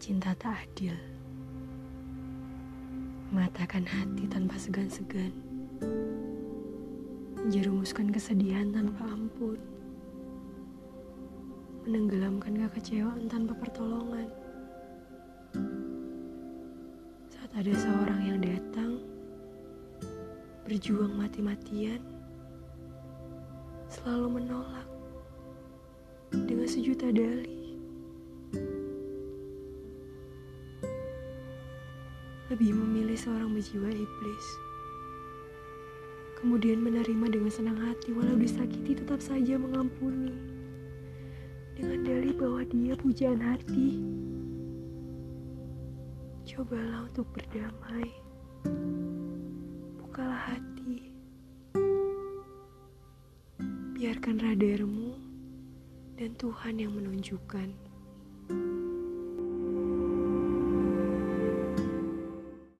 cinta tak adil. Mengatakan hati tanpa segan-segan. Menjerumuskan kesedihan tanpa ampun. Menenggelamkan kekecewaan tanpa pertolongan. Saat ada seorang yang datang, berjuang mati-matian, selalu menolak dengan sejuta dalih. Lebih memilih seorang berjiwa iblis. Kemudian menerima dengan senang hati walau disakiti tetap saja mengampuni. Dengan dalih bahwa dia pujaan hati. Cobalah untuk berdamai. Bukalah hati. Biarkan radarmu dan Tuhan yang menunjukkan.